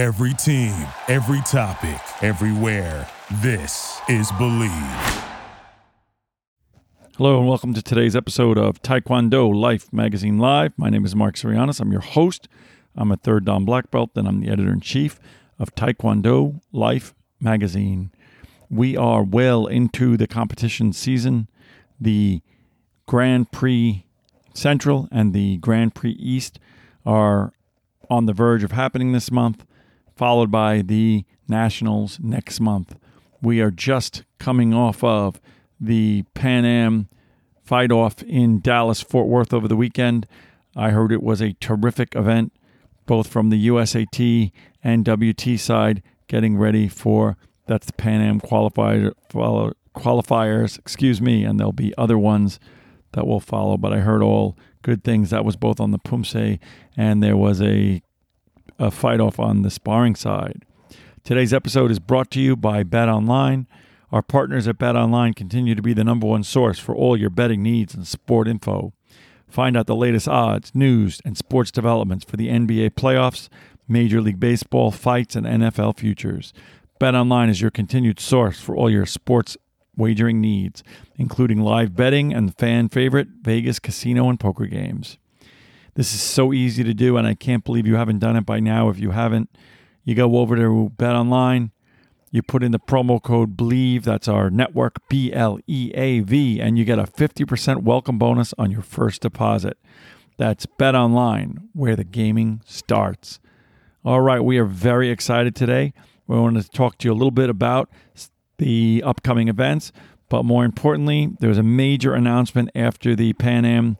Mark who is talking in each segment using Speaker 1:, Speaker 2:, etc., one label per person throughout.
Speaker 1: Every team, every topic, everywhere. This is Bleav.
Speaker 2: Hello and welcome to today's episode of Taekwondo Life Magazine Live. My name is Mark Sirianis. I'm your host. I'm a third Dan black belt, and I'm the editor in chief of Taekwondo Life Magazine. We are well into the competition season. The Grand Prix Central and the Grand Prix East are on the verge of happening this month, followed by the Nationals next month. We are just coming off of the Pan Am fight off in Dallas, Fort Worth over the weekend. I heard it was a terrific event, both from the USAT and WT side, getting ready for that's the Pan Am qualifier, qualifiers, excuse me, and there'll be other ones that will follow. But I heard all good things. That was both on the Poomsae, and there was a, a fight off on the sparring side. Today's episode is brought to you by Bet Online. Our partners at Bet Online continue to be the number one source for all your betting needs and sport info. Find out the latest odds, news, and sports developments for the NBA playoffs, Major League Baseball fights, and NFL futures. Bet Online is your continued source for all your sports wagering needs, including live betting and fan favorite Vegas casino and poker games. This is so easy to do, and I can't believe you haven't done it by now. If you haven't, you go over to Bet Online, you put in the promo code BLEAV, that's our network, B L E A V, and you get a 50% welcome bonus on your first deposit. That's Bet Online, where the gaming starts. All right, we are very excited today. We wanted to talk to you a little bit about the upcoming events, but more importantly, there was a major announcement after the Pan Am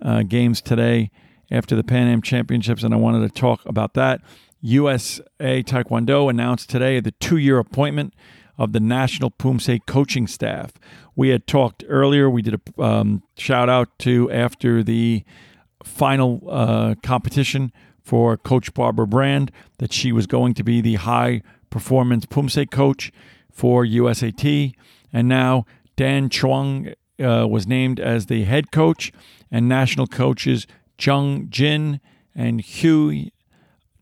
Speaker 2: uh, Games today, after the Pan Am Championships, and I wanted to talk about that. USA Taekwondo announced today the two year appointment of the National Poomsae coaching staff. We had talked earlier, we did a um, shout out to after the final uh, competition for Coach Barbara Brand that she was going to be the high performance Poomsae coach for USAT. And now Dan Chung uh, was named as the head coach, and national coaches Jung Jin and Hugh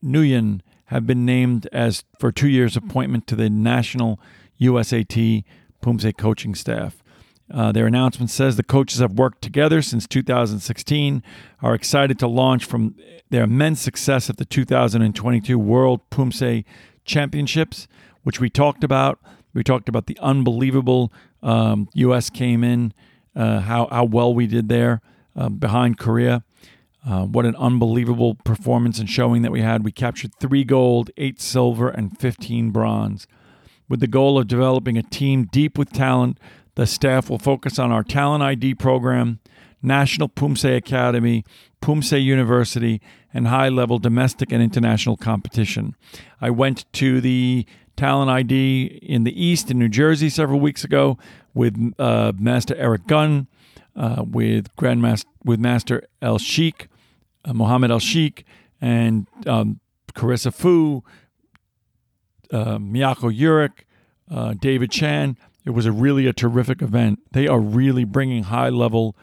Speaker 2: Nguyen have been named as for two years appointment to the national USAT Poomsae coaching staff. Uh, their announcement says the coaches have worked together since 2016, are excited to launch from their immense success at the 2022 World Poomsae Championships, which we talked about. We talked about the unbelievable um, U.S. came in, uh, how how well we did there uh, behind Korea. Uh, what an unbelievable performance and showing that we had. We captured three gold, eight silver, and 15 bronze. With the goal of developing a team deep with talent, the staff will focus on our Talent ID program, National Poomsae Academy, Poomsae University, and high level domestic and international competition. I went to the Talent ID in the East in New Jersey several weeks ago with uh, Master Eric Gunn, uh, with Grandmaster with Master El Sheikh, uh, Mohammed El Sheikh, and um, Carissa Fu, uh, Miyako Uric, uh, David Chan. It was a really a terrific event. They are really bringing high level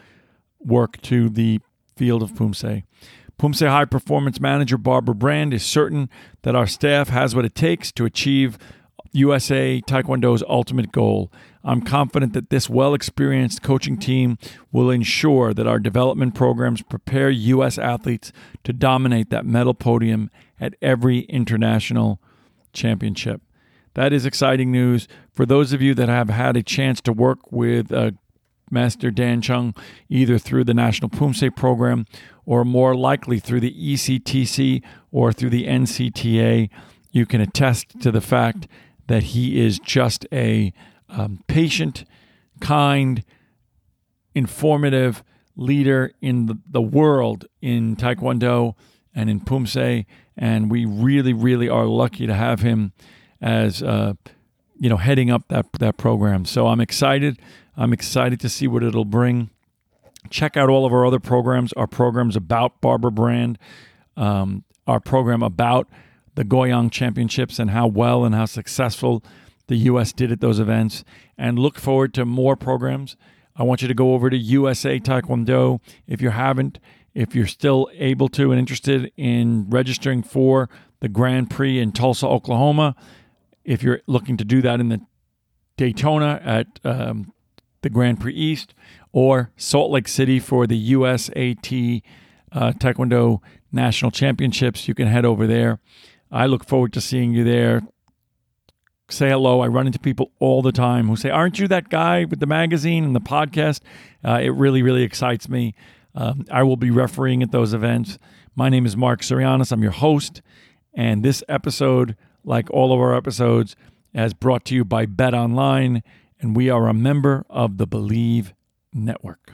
Speaker 2: work to the field of Poomsae. Poomsae High Performance Manager Barbara Brand is certain that our staff has what it takes to achieve USA Taekwondo's ultimate goal. I'm confident that this well experienced coaching team will ensure that our development programs prepare U.S. athletes to dominate that medal podium at every international championship. That is exciting news. For those of you that have had a chance to work with uh, Master Dan Chung, either through the National Poomsae program or more likely through the ECTC or through the NCTA, you can attest to the fact that he is just a um, patient, kind, informative leader in the, the world in Taekwondo and in Poomsae. And we really, really are lucky to have him as, uh, you know, heading up that, that program. So I'm excited. I'm excited to see what it'll bring. Check out all of our other programs, our programs about Barbara Brand, um, our program about the Goyang Championships and how well and how successful the U.S. did at those events. And look forward to more programs. I want you to go over to USA Taekwondo if you haven't, if you're still able to and interested in registering for the Grand Prix in Tulsa, Oklahoma. If you're looking to do that in the Daytona at um, the Grand Prix East, or Salt Lake City for the USAT uh, Taekwondo National Championships, you can head over there. I look forward to seeing you there. Say hello. I run into people all the time who say, Aren't you that guy with the magazine and the podcast? Uh, it really, really excites me. Um, I will be refereeing at those events. My name is Mark Surianis. I'm your host. And this episode, like all of our episodes, is brought to you by Bet Online. And we are a member of the Bleav Network.